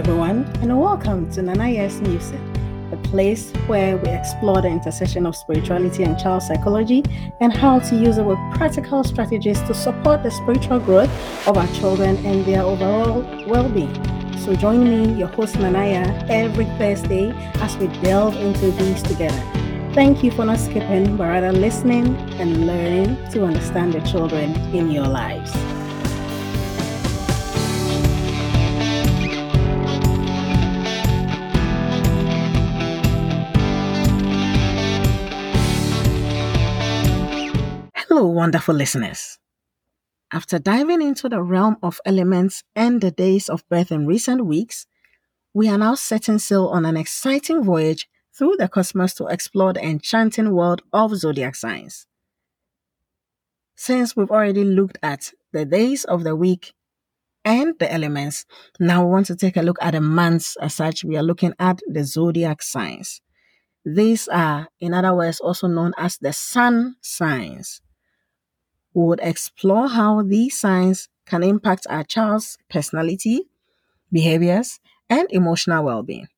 Everyone, and welcome to Nana Yaa's Music, a place where we explore the intersection of spirituality and child psychology and how to use with practical strategies to support the spiritual growth of our children and their overall well being. So, join me, your host Nanaya, every Thursday as we delve into these together. Thank you for not skipping, but rather listening and learning to understand the children in your lives. Hello, wonderful listeners. After diving into the realm of elements and the days of birth in recent weeks, we are now setting sail on an exciting voyage through the cosmos to explore the enchanting world of zodiac signs. Since we've already looked at the days of the week and the elements, now we want to take a look at the months as such. We are looking at the zodiac signs. These are, in other words, also known as the sun signs. We would explore how these signs can impact our child's personality, behaviors, and emotional well being.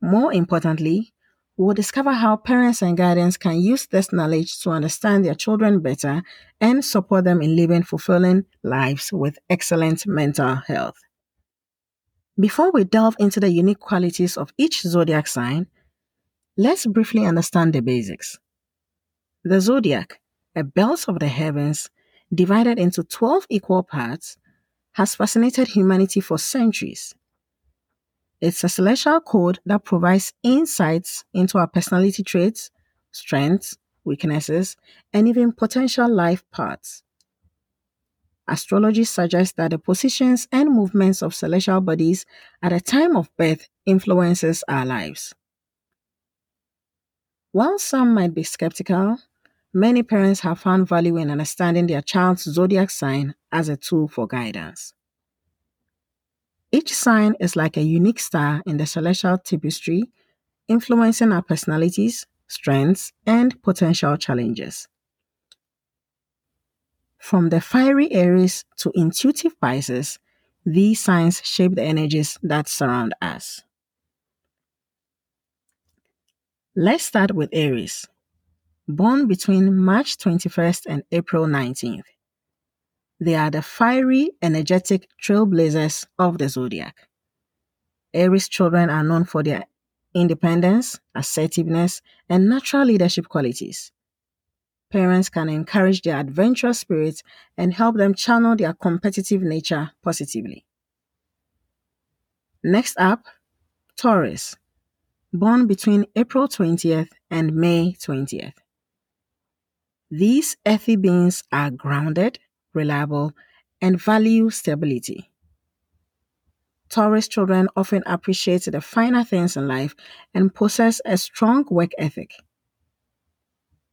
More importantly, we will discover how parents and guardians can use this knowledge to understand their children better and support them in living fulfilling lives with excellent mental health. Before we delve into the unique qualities of each zodiac sign, let's briefly understand the basics. The zodiac, a belt of the heavens divided into 12 equal parts, has fascinated humanity for centuries. It's a celestial code that provides insights into our personality traits, strengths, weaknesses, and even potential life paths. Astrology suggests that the positions and movements of celestial bodies at the time of birth influences our lives. While some might be skeptical, many parents have found value in understanding their child's zodiac sign as a tool for guidance. Each sign is like a unique star in the celestial tapestry, influencing our personalities, strengths, and potential challenges. From the fiery Aries to intuitive Pisces, these signs shape the energies that surround us. Let's start with Aries, born between March 21st and April 19th. They are the fiery, energetic trailblazers of the zodiac. Aries children are known for their independence, assertiveness, and natural leadership qualities. Parents can encourage their adventurous spirit and help them channel their competitive nature positively. Next up, Taurus, born between April 20th and May 20th. These earthy beings are grounded, reliable, and value stability. Taurus children often appreciate the finer things in life and possess a strong work ethic.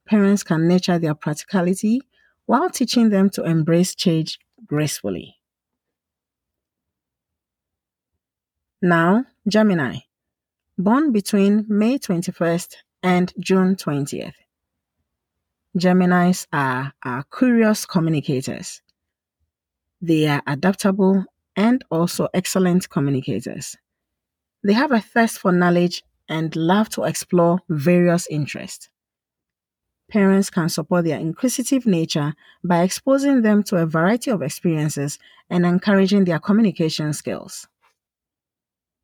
Parents can nurture their practicality while teaching them to embrace change gracefully. Now, Gemini, born between May 21st and June 20th. Geminis are, are curious communicators. They are adaptable and also excellent communicators. They have a thirst for knowledge and love to explore various interests. Parents can support their inquisitive nature by exposing them to a variety of experiences and encouraging their communication skills.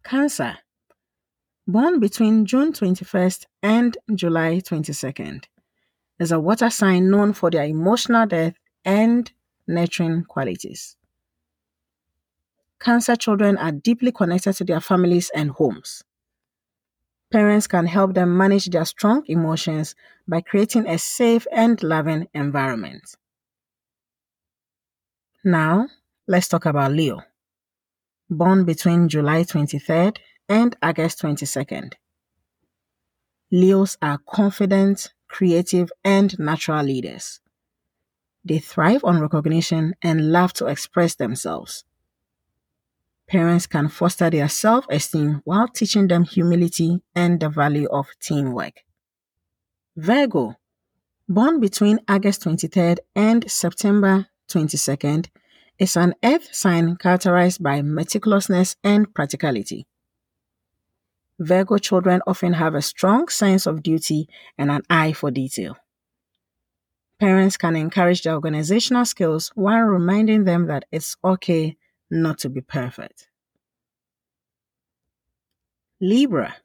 Cancer. Born between June 21st and July 22nd is a water sign known for their emotional depth and nurturing qualities. Cancer children are deeply connected to their families and homes. Parents can help them manage their strong emotions by creating a safe and loving environment. Now, let's talk about Leo. Born between July 23rd and August 22nd. Leos are confident, creative, and natural leaders. They thrive on recognition and love to express themselves. Parents can foster their self esteem while teaching them humility and the value of teamwork. Virgo, born between August 23rd and September 22nd, is an earth sign characterized by meticulousness and practicality. Virgo children often have a strong sense of duty and an eye for detail. Parents can encourage their organizational skills while reminding them that it's okay not to be perfect. Libra,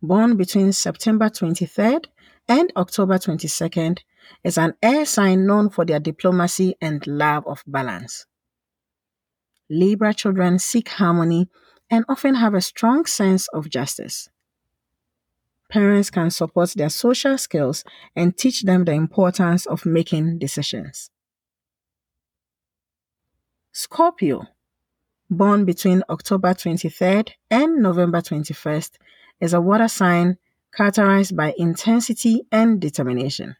born between September 23rd and October 22nd, is an air sign known for their diplomacy and love of balance. Libra children seek harmony and often have a strong sense of justice. Parents can support their social skills and teach them the importance of making decisions. Scorpio, born between October 23rd and November 21st, is a water sign characterized by intensity and determination.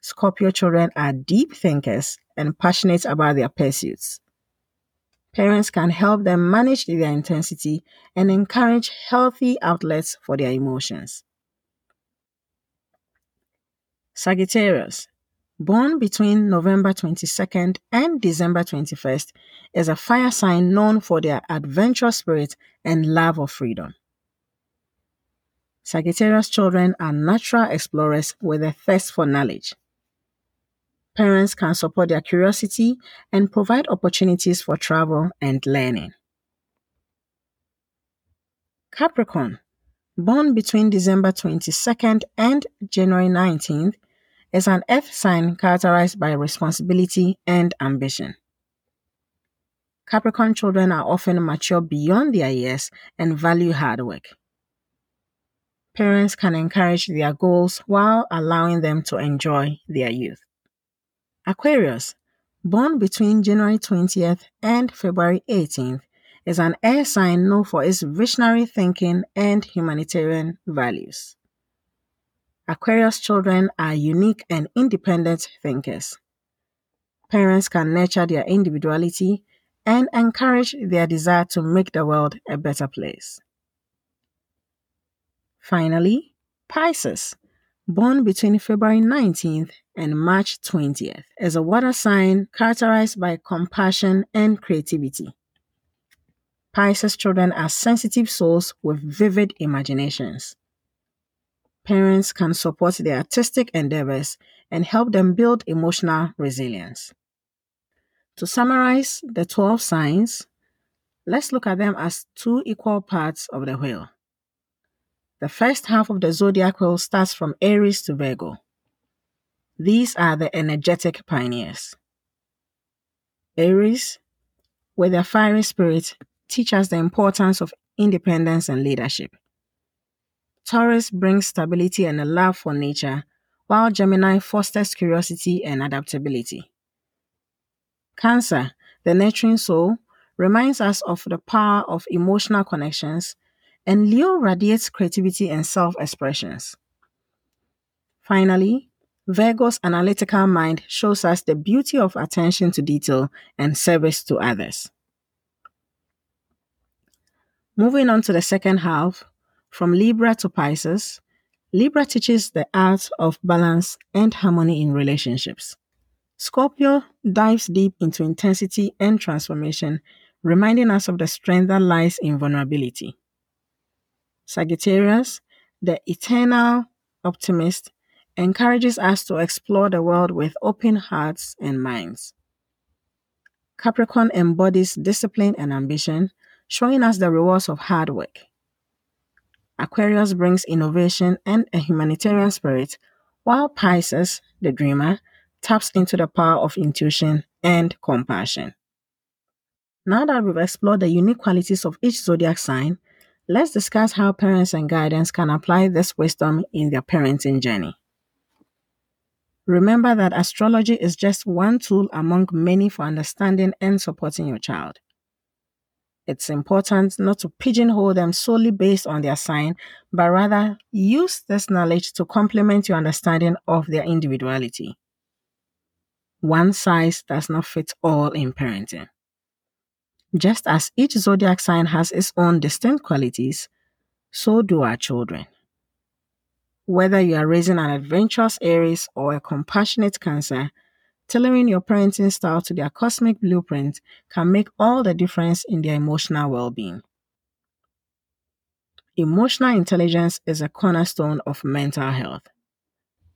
Scorpio children are deep thinkers and passionate about their pursuits. Parents can help them manage their intensity and encourage healthy outlets for their emotions. Sagittarius, born between November 22nd and December 21st, is a fire sign known for their adventurous spirit and love of freedom. Sagittarius children are natural explorers with a thirst for knowledge. Parents can support their curiosity and provide opportunities for travel and learning. Capricorn, born between December 22nd and January 19th, is an earth sign characterized by responsibility and ambition. Capricorn children are often mature beyond their years and value hard work. Parents can encourage their goals while allowing them to enjoy their youth. Aquarius, born between January 20th and February 18th, is an air sign known for its visionary thinking and humanitarian values. Aquarius children are unique and independent thinkers. Parents can nurture their individuality and encourage their desire to make the world a better place. Finally, Pisces, born between February 19th and March 20th, is a water sign characterized by compassion and creativity. Pisces children are sensitive souls with vivid imaginations. Parents can support their artistic endeavors and help them build emotional resilience. To summarize the 12 signs, let's look at them as two equal parts of the wheel. The first half of the zodiac wheel starts from Aries to Virgo. These are the energetic pioneers. Aries, with their fiery spirit, teach us the importance of independence and leadership. Taurus brings stability and a love for nature, while Gemini fosters curiosity and adaptability. Cancer, the nurturing soul, reminds us of the power of emotional connections and Leo radiates creativity and self expressions. Finally, Virgo's analytical mind shows us the beauty of attention to detail and service to others. Moving on to the second half, from Libra to Pisces, Libra teaches the art of balance and harmony in relationships. Scorpio dives deep into intensity and transformation, reminding us of the strength that lies in vulnerability. Sagittarius, the eternal optimist, encourages us to explore the world with open hearts and minds. Capricorn embodies discipline and ambition, showing us the rewards of hard work. Aquarius brings innovation and a humanitarian spirit, while Pisces, the dreamer, taps into the power of intuition and compassion. Now that we've explored the unique qualities of each zodiac sign, Let's discuss how parents and guardians can apply this wisdom in their parenting journey. Remember that astrology is just one tool among many for understanding and supporting your child. It's important not to pigeonhole them solely based on their sign, but rather use this knowledge to complement your understanding of their individuality. One size does not fit all in parenting. Just as each zodiac sign has its own distinct qualities, so do our children. Whether you are raising an adventurous Aries or a compassionate Cancer, Tailoring your parenting style to their cosmic blueprint can make all the difference in their emotional well being. Emotional intelligence is a cornerstone of mental health.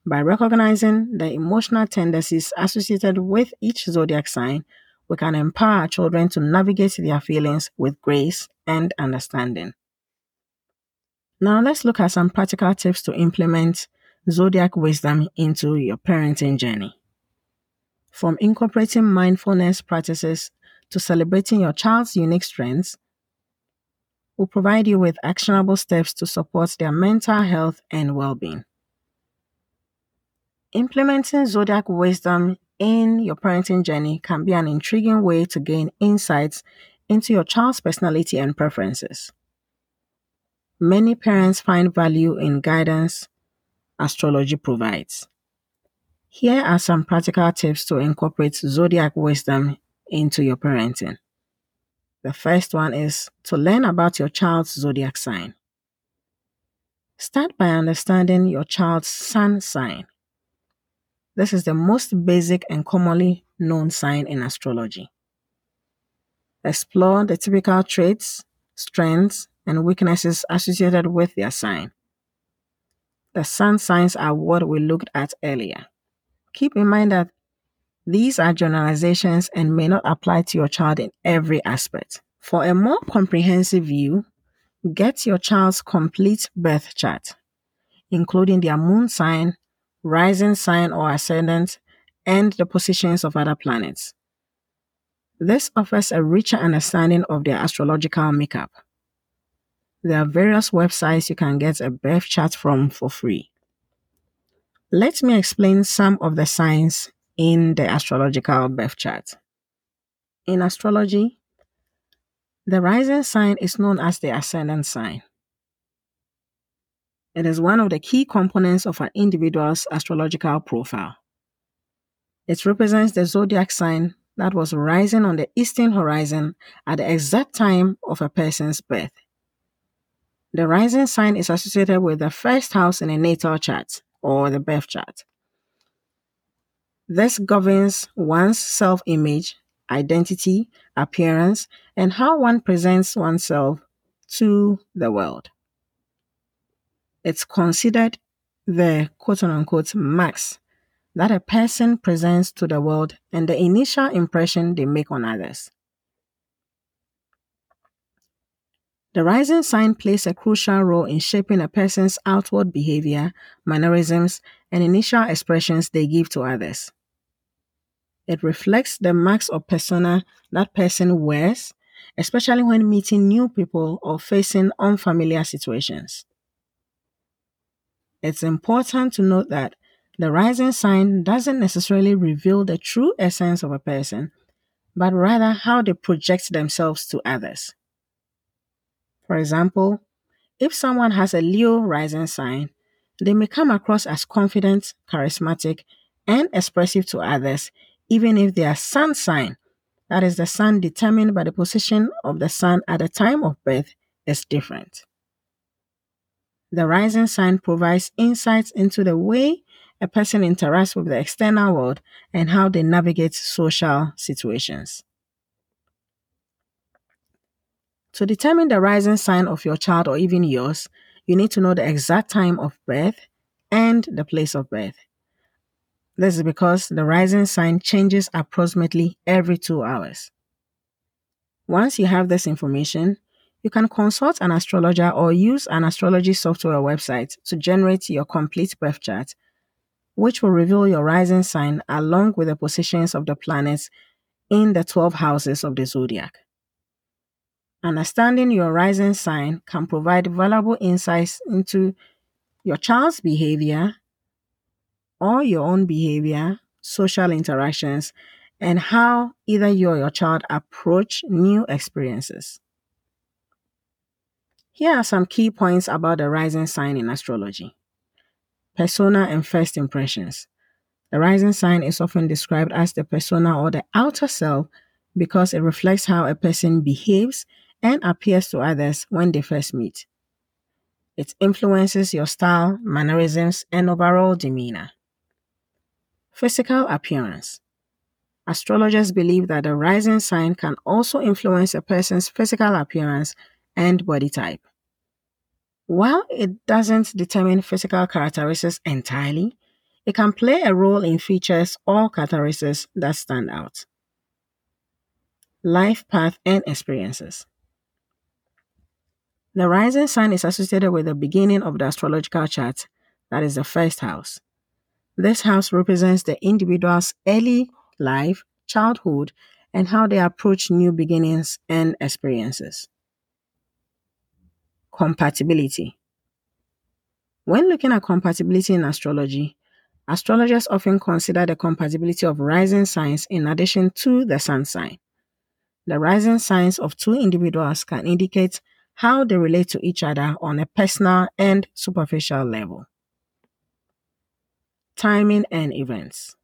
By recognizing the emotional tendencies associated with each zodiac sign, we can empower our children to navigate their feelings with grace and understanding. Now, let's look at some practical tips to implement zodiac wisdom into your parenting journey. From incorporating mindfulness practices to celebrating your child's unique strengths, we'll provide you with actionable steps to support their mental health and well being. Implementing zodiac wisdom in your parenting journey can be an intriguing way to gain insights into your child's personality and preferences. Many parents find value in guidance astrology provides. Here are some practical tips to incorporate zodiac wisdom into your parenting. The first one is to learn about your child's zodiac sign. Start by understanding your child's sun sign. This is the most basic and commonly known sign in astrology. Explore the typical traits, strengths, and weaknesses associated with their sign. The sun signs are what we looked at earlier. Keep in mind that these are generalizations and may not apply to your child in every aspect. For a more comprehensive view, get your child's complete birth chart, including their moon sign, rising sign or ascendant, and the positions of other planets. This offers a richer understanding of their astrological makeup. There are various websites you can get a birth chart from for free. Let me explain some of the signs in the astrological birth chart. In astrology, the rising sign is known as the ascendant sign. It is one of the key components of an individual's astrological profile. It represents the zodiac sign that was rising on the eastern horizon at the exact time of a person's birth. The rising sign is associated with the first house in a natal chart or the birth chart. This governs one's self image, identity, appearance, and how one presents oneself to the world it's considered the quote unquote max that a person presents to the world and the initial impression they make on others. The rising sign plays a crucial role in shaping a person's outward behavior, mannerisms, and initial expressions they give to others. It reflects the marks or persona that person wears, especially when meeting new people or facing unfamiliar situations. It's important to note that the rising sign doesn't necessarily reveal the true essence of a person, but rather how they project themselves to others. For example, if someone has a Leo rising sign, they may come across as confident, charismatic, and expressive to others, even if their sun sign, that is the sun determined by the position of the sun at the time of birth, is different. The rising sign provides insights into the way a person interacts with the external world and how they navigate social situations. To determine the rising sign of your child or even yours, you need to know the exact time of birth and the place of birth. This is because the rising sign changes approximately every two hours. Once you have this information, you can consult an astrologer or use an astrology software website to generate your complete birth chart, which will reveal your rising sign along with the positions of the planets in the 12 houses of the zodiac. Understanding your rising sign can provide valuable insights into your child's behavior or your own behavior, social interactions, and how either you or your child approach new experiences. Here are some key points about the rising sign in astrology persona and first impressions. The rising sign is often described as the persona or the outer self because it reflects how a person behaves and appears to others when they first meet. It influences your style, mannerisms, and overall demeanor. Physical appearance. Astrologers believe that the rising sign can also influence a person's physical appearance and body type. While it doesn't determine physical characteristics entirely, it can play a role in features or characteristics that stand out. Life path and experiences. The rising sign is associated with the beginning of the astrological chart, that is the first house. This house represents the individual's early life, childhood, and how they approach new beginnings and experiences. Compatibility. When looking at compatibility in astrology, astrologers often consider the compatibility of rising signs in addition to the sun sign. The rising signs of two individuals can indicate how they relate to each other on a personal and superficial level. Timing and events.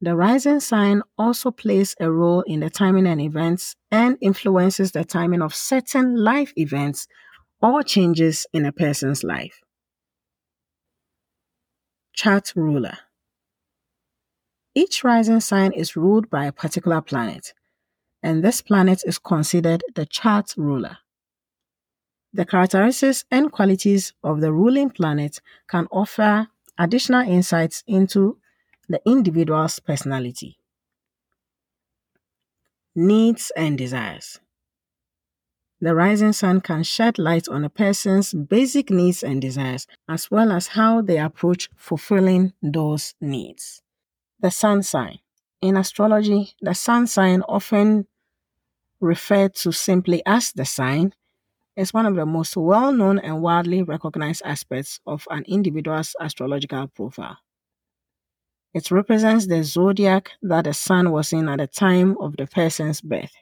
The rising sign also plays a role in the timing and events and influences the timing of certain life events or changes in a person's life. Chart ruler. Each rising sign is ruled by a particular planet, and this planet is considered the chart ruler. The characteristics and qualities of the ruling planet can offer additional insights into the individual's personality, needs, and desires. The rising sun can shed light on a person's basic needs and desires, as well as how they approach fulfilling those needs. The sun sign. In astrology, the sun sign, often referred to simply as the sign, is one of the most well known and widely recognized aspects of an individual's astrological profile. It represents the zodiac that the sun was in at the time of the person's birth.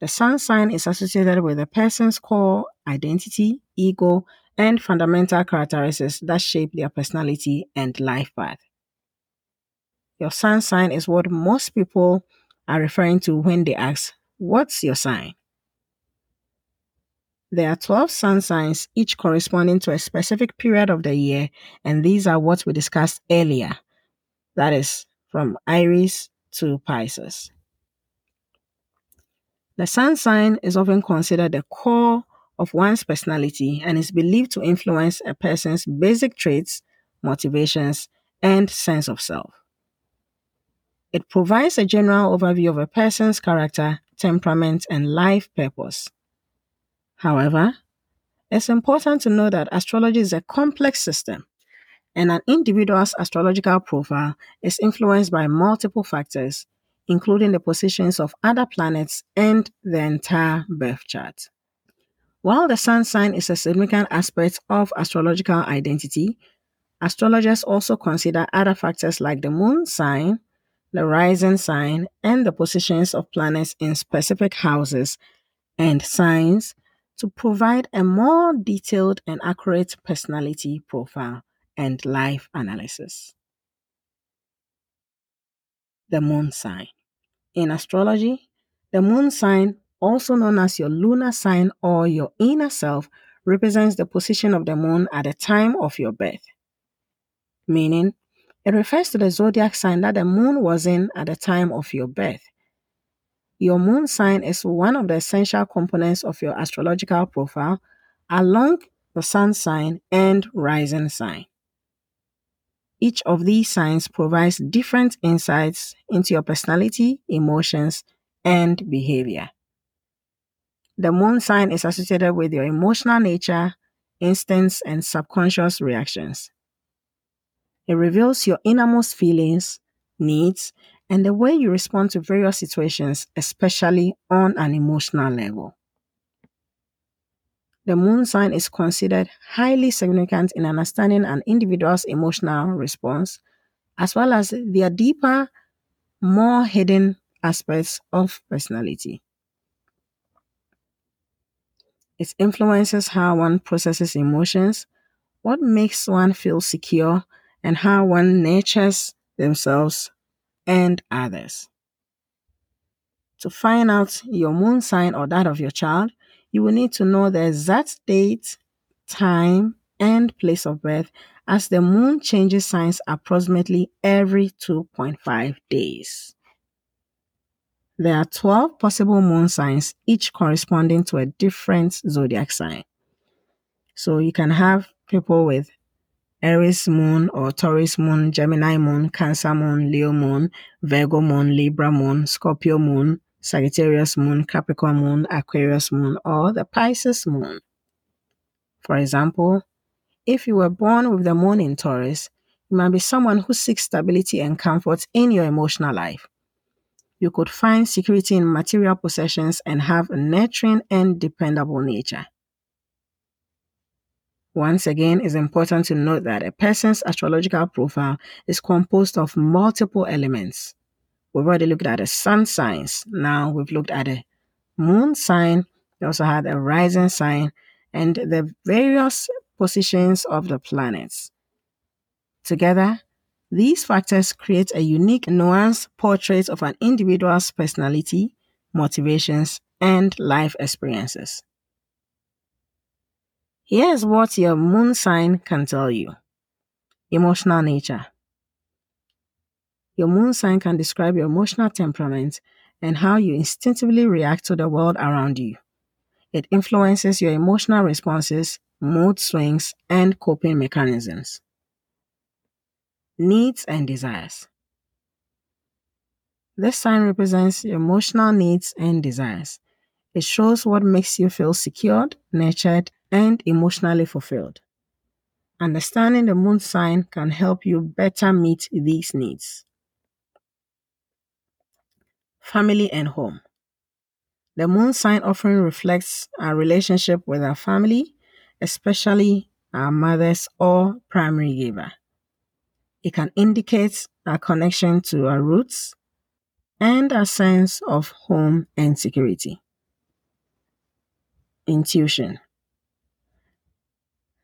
The sun sign is associated with a person's core identity, ego, and fundamental characteristics that shape their personality and life path. Your sun sign is what most people are referring to when they ask, What's your sign? There are 12 sun signs, each corresponding to a specific period of the year, and these are what we discussed earlier. That is from Aries to Pisces. The sun sign is often considered the core of one's personality and is believed to influence a person's basic traits, motivations, and sense of self. It provides a general overview of a person's character, temperament, and life purpose. However, it's important to know that astrology is a complex system and an individual's astrological profile is influenced by multiple factors, including the positions of other planets and the entire birth chart. While the sun sign is a significant aspect of astrological identity, astrologers also consider other factors like the moon sign, the rising sign, and the positions of planets in specific houses and signs to provide a more detailed and accurate personality profile and life analysis. The moon sign. In astrology, the moon sign, also known as your lunar sign or your inner self, represents the position of the moon at the time of your birth. Meaning, it refers to the zodiac sign that the moon was in at the time of your birth. Your moon sign is one of the essential components of your astrological profile, along the sun sign and rising sign. Each of these signs provides different insights into your personality, emotions, and behavior. The moon sign is associated with your emotional nature, instincts, and subconscious reactions. It reveals your innermost feelings, needs, and the way you respond to various situations, especially on an emotional level. The moon sign is considered highly significant in understanding an individual's emotional response, as well as their deeper, more hidden aspects of personality. It influences how one processes emotions, what makes one feel secure, and how one nurtures themselves and others. To find out your moon sign or that of your child, you will need to know the exact date, time, and place of birth as the moon changes signs approximately every 2.5 days. There are 12 possible moon signs, each corresponding to a different zodiac sign. So you can have people with Aries moon or Taurus moon, Gemini moon, Cancer moon, Leo moon, Virgo moon, Libra moon, Scorpio moon, Sagittarius moon, Capricorn moon, Aquarius moon, or the Pisces moon. For example, if you were born with the moon in Taurus, you might be someone who seeks stability and comfort in your emotional life. You could find security in material possessions and have a nurturing and dependable nature. Once again, it's important to note that a person's astrological profile is composed of multiple elements. We've already looked at the sun signs. Now we've looked at the moon sign. We also had a rising sign and the various positions of the planets. Together, these factors create a unique, nuanced portrait of an individual's personality, motivations, and life experiences. Here's what your moon sign can tell you emotional nature. Your moon sign can describe your emotional temperament and how you instinctively react to the world around you. It influences your emotional responses, mood swings, and coping mechanisms. Needs and desires. This sign represents your emotional needs and desires. It shows what makes you feel secured, nurtured, and emotionally fulfilled. Understanding the moon sign can help you better meet these needs. Family and home. The moon sign offering reflects our relationship with our family, especially our mothers or primary giver. It can indicate our connection to our roots and our sense of home and security. Intuition.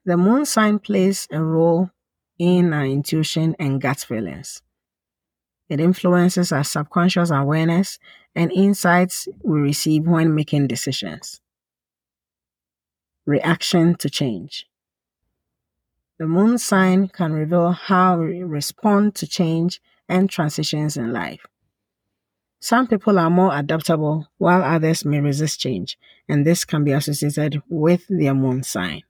The moon sign plays a role in our intuition and gut feelings. It influences our subconscious awareness and insights we receive when making decisions. Reaction to change. The moon sign can reveal how we respond to change and transitions in life. Some people are more adaptable while others may resist change, and this can be associated with their moon sign.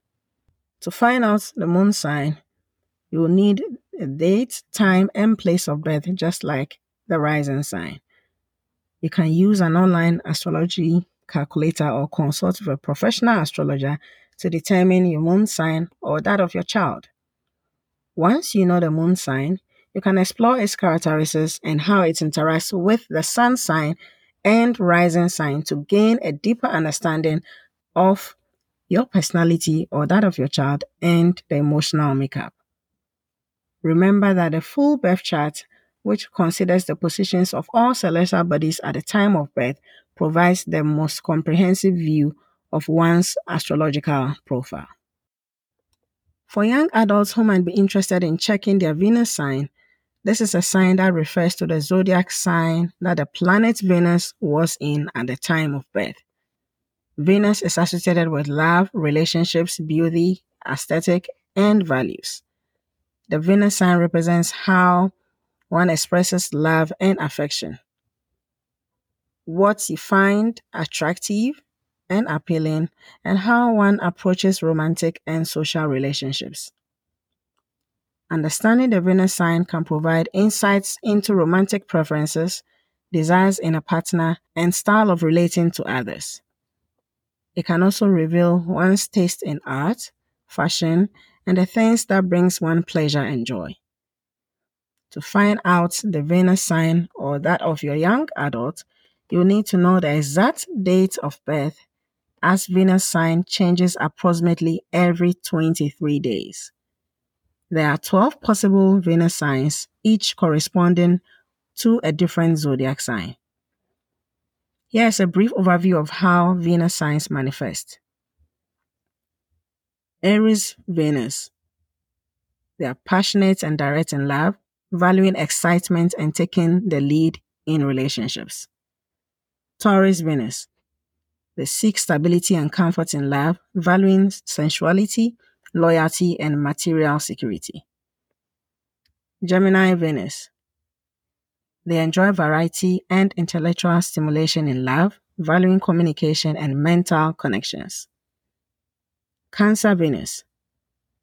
To find out the moon sign, you will need a date, time, and place of birth, just like the rising sign. You can use an online astrology calculator or consult with a professional astrologer to determine your moon sign or that of your child. Once you know the moon sign, you can explore its characteristics and how it interacts with the sun sign and rising sign to gain a deeper understanding of your personality or that of your child, and the emotional makeup. Remember that the full birth chart, which considers the positions of all celestial bodies at the time of birth, provides the most comprehensive view of one's astrological profile. For young adults who might be interested in checking their Venus sign, this is a sign that refers to the zodiac sign that the planet Venus was in at the time of birth. Venus is associated with love, relationships, beauty, aesthetic, and values. The Venus sign represents how one expresses love and affection. What you find attractive and appealing, and how one approaches romantic and social relationships. Understanding the Venus sign can provide insights into romantic preferences, desires in a partner, and style of relating to others. It can also reveal one's taste in art, fashion, and the things that brings one pleasure and joy. To find out the Venus sign or that of your young adult, you need to know the exact date of birth as Venus sign changes approximately every 23 days. There are 12 possible Venus signs, each corresponding to a different zodiac sign. Here is a brief overview of how Venus signs manifest. Aries Venus. They are passionate and direct in love, valuing excitement and taking the lead in relationships. Taurus Venus. They seek stability and comfort in love, valuing sensuality, loyalty, and material security. Gemini Venus. They enjoy variety and intellectual stimulation in love, valuing communication and mental connections. Cancer Venus.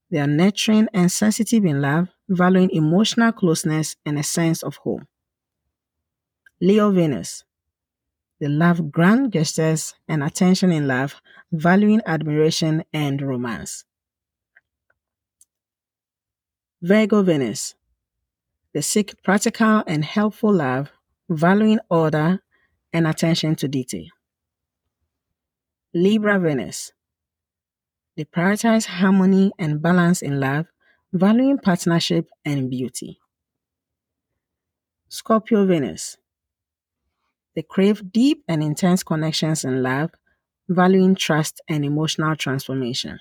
They are nurturing and sensitive in love, valuing emotional closeness and a sense of home. Leo Venus. They love grand gestures and attention in love, valuing admiration and romance. Virgo Venus. They seek practical and helpful love, valuing order and attention to detail. Libra Venus. They prioritize harmony and balance in love, valuing partnership and beauty. Scorpio Venus. They crave deep and intense connections in love, valuing trust and emotional transformation.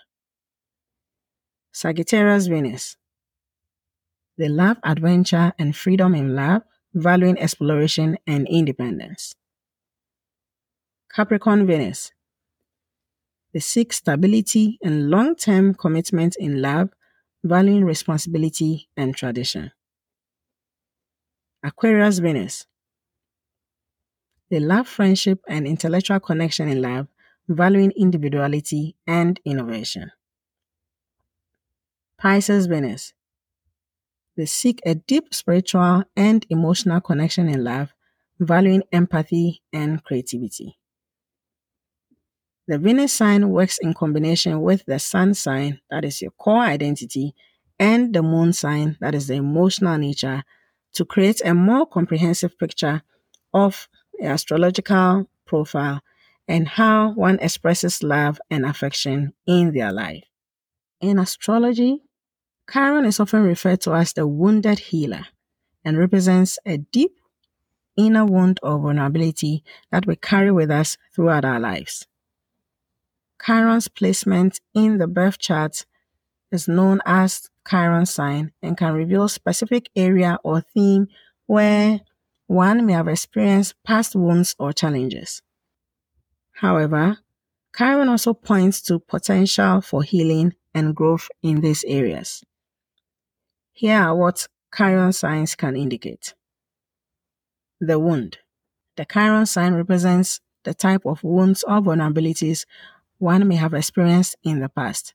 Sagittarius Venus. They love adventure and freedom in love, valuing exploration and independence. Capricorn Venus. They seek stability and long term commitment in love, valuing responsibility and tradition. Aquarius Venus. They love friendship and intellectual connection in love, valuing individuality and innovation. Pisces Venus. They seek a deep spiritual and emotional connection in love, valuing empathy and creativity. The Venus sign works in combination with the Sun sign, that is your core identity, and the Moon sign, that is the emotional nature, to create a more comprehensive picture of the astrological profile and how one expresses love and affection in their life. In astrology, Chiron is often referred to as the wounded healer and represents a deep inner wound or vulnerability that we carry with us throughout our lives. Chiron's placement in the birth chart is known as Chiron sign and can reveal specific area or theme where one may have experienced past wounds or challenges. However, Chiron also points to potential for healing and growth in these areas. Here are what Chiron signs can indicate. The wound. The Chiron sign represents the type of wounds or vulnerabilities one may have experienced in the past.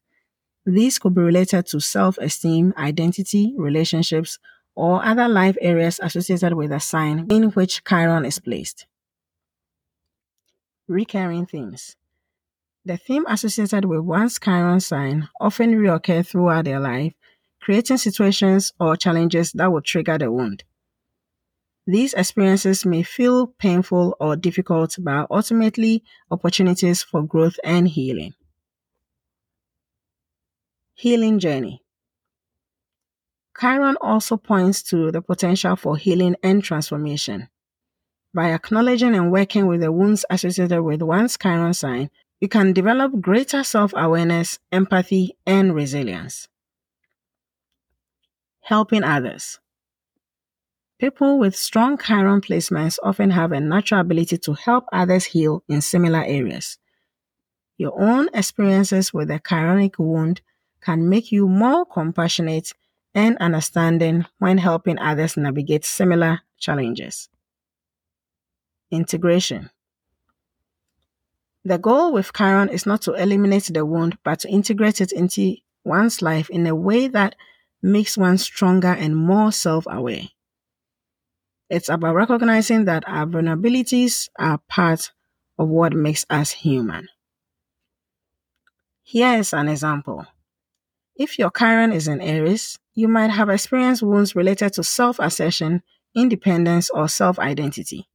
These could be related to self esteem, identity, relationships, or other life areas associated with the sign in which Chiron is placed. Recurring themes. The theme associated with one's Chiron sign often reoccur throughout their life, creating situations or challenges that will trigger the wound. These experiences may feel painful or difficult, but are ultimately opportunities for growth and healing. Healing Journey Chiron also points to the potential for healing and transformation. By acknowledging and working with the wounds associated with one's Chiron sign, you can develop greater self awareness, empathy, and resilience. Helping others. People with strong Chiron placements often have a natural ability to help others heal in similar areas. Your own experiences with a chironic wound can make you more compassionate and understanding when helping others navigate similar challenges. Integration The goal with Chiron is not to eliminate the wound, but to integrate it into one's life in a way that makes one stronger and more self aware. It's about recognizing that our vulnerabilities are part of what makes us human. Here is an example. If your Chiron is in Aries, you might have experienced wounds related to self assertion, independence, or self identity.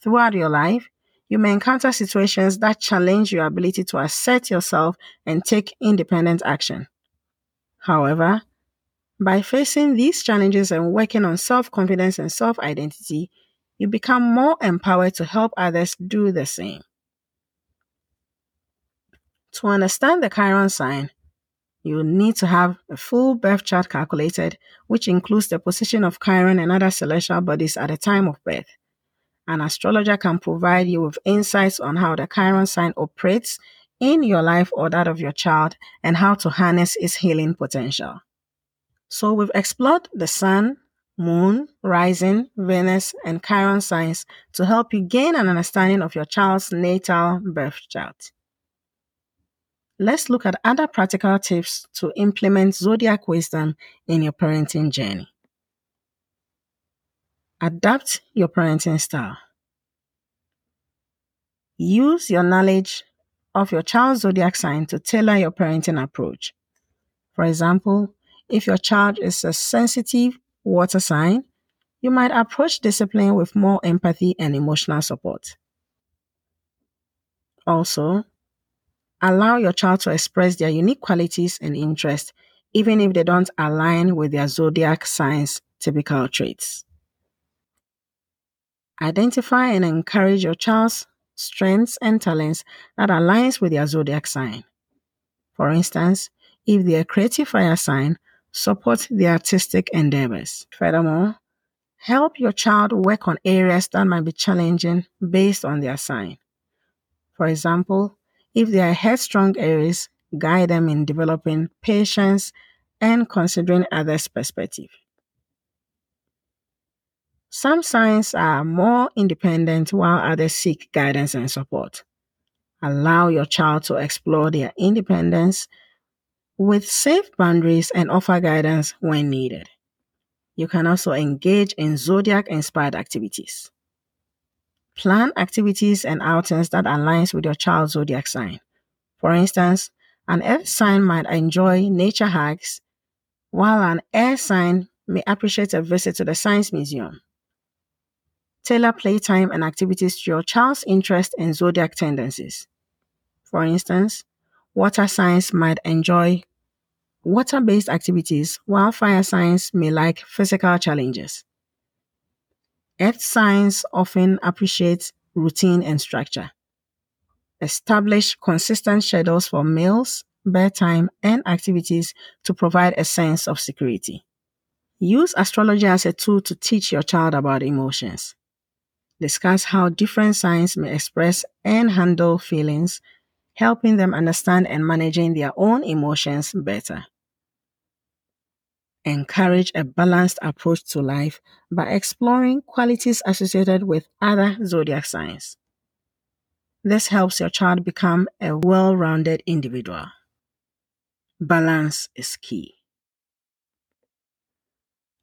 Throughout your life, you may encounter situations that challenge your ability to assert yourself and take independent action. However, by facing these challenges and working on self confidence and self identity, you become more empowered to help others do the same. To understand the Chiron sign, you need to have a full birth chart calculated, which includes the position of Chiron and other celestial bodies at the time of birth. An astrologer can provide you with insights on how the Chiron sign operates in your life or that of your child and how to harness its healing potential. So, we've explored the sun, moon, rising, Venus, and Chiron signs to help you gain an understanding of your child's natal birth chart. Let's look at other practical tips to implement zodiac wisdom in your parenting journey. Adapt your parenting style. Use your knowledge of your child's zodiac sign to tailor your parenting approach. For example, if your child is a sensitive water sign, you might approach discipline with more empathy and emotional support. Also, allow your child to express their unique qualities and interests, even if they don't align with their zodiac sign's typical traits. Identify and encourage your child's strengths and talents that aligns with their zodiac sign. For instance, if they are a creative fire sign, support their artistic endeavors. Furthermore, help your child work on areas that might be challenging based on their sign. For example, if they are headstrong Aries, guide them in developing patience and considering others' perspective. Some signs are more independent while others seek guidance and support. Allow your child to explore their independence with safe boundaries and offer guidance when needed. You can also engage in zodiac inspired activities. Plan activities and outings that aligns with your child's zodiac sign. For instance, an earth sign might enjoy nature hikes, while an air sign may appreciate a visit to the science museum. Tailor playtime and activities to your child's interest and zodiac tendencies. For instance, water signs might enjoy water based activities, while fire signs may like physical challenges. Earth signs often appreciates routine and structure. Establish consistent schedules for meals, bedtime, and activities to provide a sense of security. Use astrology as a tool to teach your child about emotions. Discuss how different signs may express and handle feelings, helping them understand and managing their own emotions better encourage a balanced approach to life by exploring qualities associated with other zodiac signs. This helps your child become a well rounded individual. Balance is key.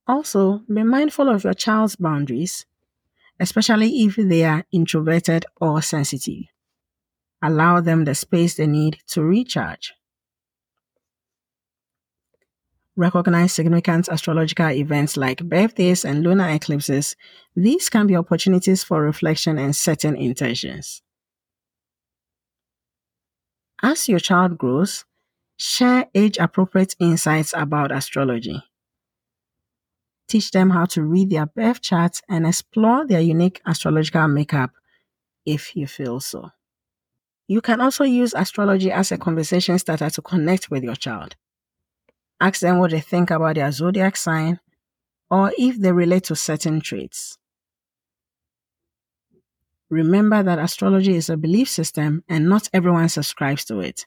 Also, be mindful of your child's boundaries, especially if they are introverted or sensitive. Allow them the space they need to recharge recognize significant astrological events like birthdays and lunar eclipses, these can be opportunities for reflection and setting intentions. As your child grows, share age appropriate insights about astrology. Teach them how to read their birth charts and explore their unique astrological makeup if you feel so. You can also use astrology as a conversation starter to connect with your child. Ask them what they think about their zodiac sign or if they relate to certain traits. Remember that astrology is a belief system and not everyone subscribes to it.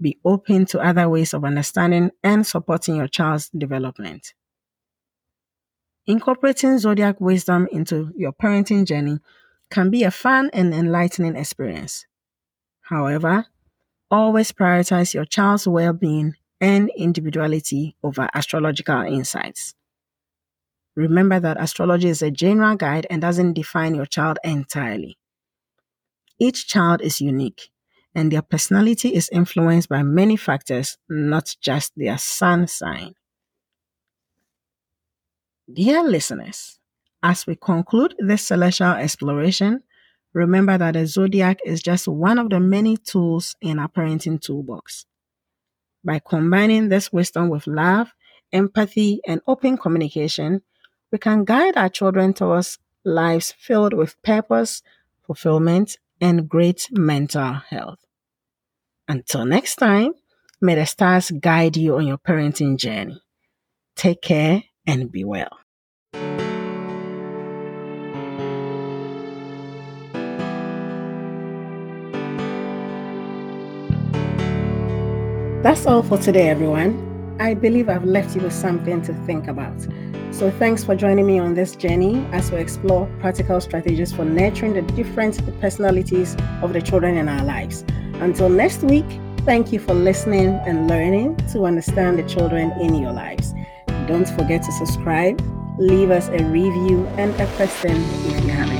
Be open to other ways of understanding and supporting your child's development. Incorporating zodiac wisdom into your parenting journey can be a fun and enlightening experience. However, always prioritize your child's well being and individuality over astrological insights. Remember that astrology is a general guide and doesn't define your child entirely. Each child is unique, and their personality is influenced by many factors, not just their sun sign. Dear listeners, as we conclude this celestial exploration, remember that the zodiac is just one of the many tools in our parenting toolbox. By combining this wisdom with love, empathy, and open communication, we can guide our children towards lives filled with purpose, fulfillment, and great mental health. Until next time, may the stars guide you on your parenting journey. Take care and be well. That's all for today, everyone. I believe I've left you with something to think about. So, thanks for joining me on this journey as we explore practical strategies for nurturing the different personalities of the children in our lives. Until next week, thank you for listening and learning to understand the children in your lives. Don't forget to subscribe, leave us a review, and a question if you haven't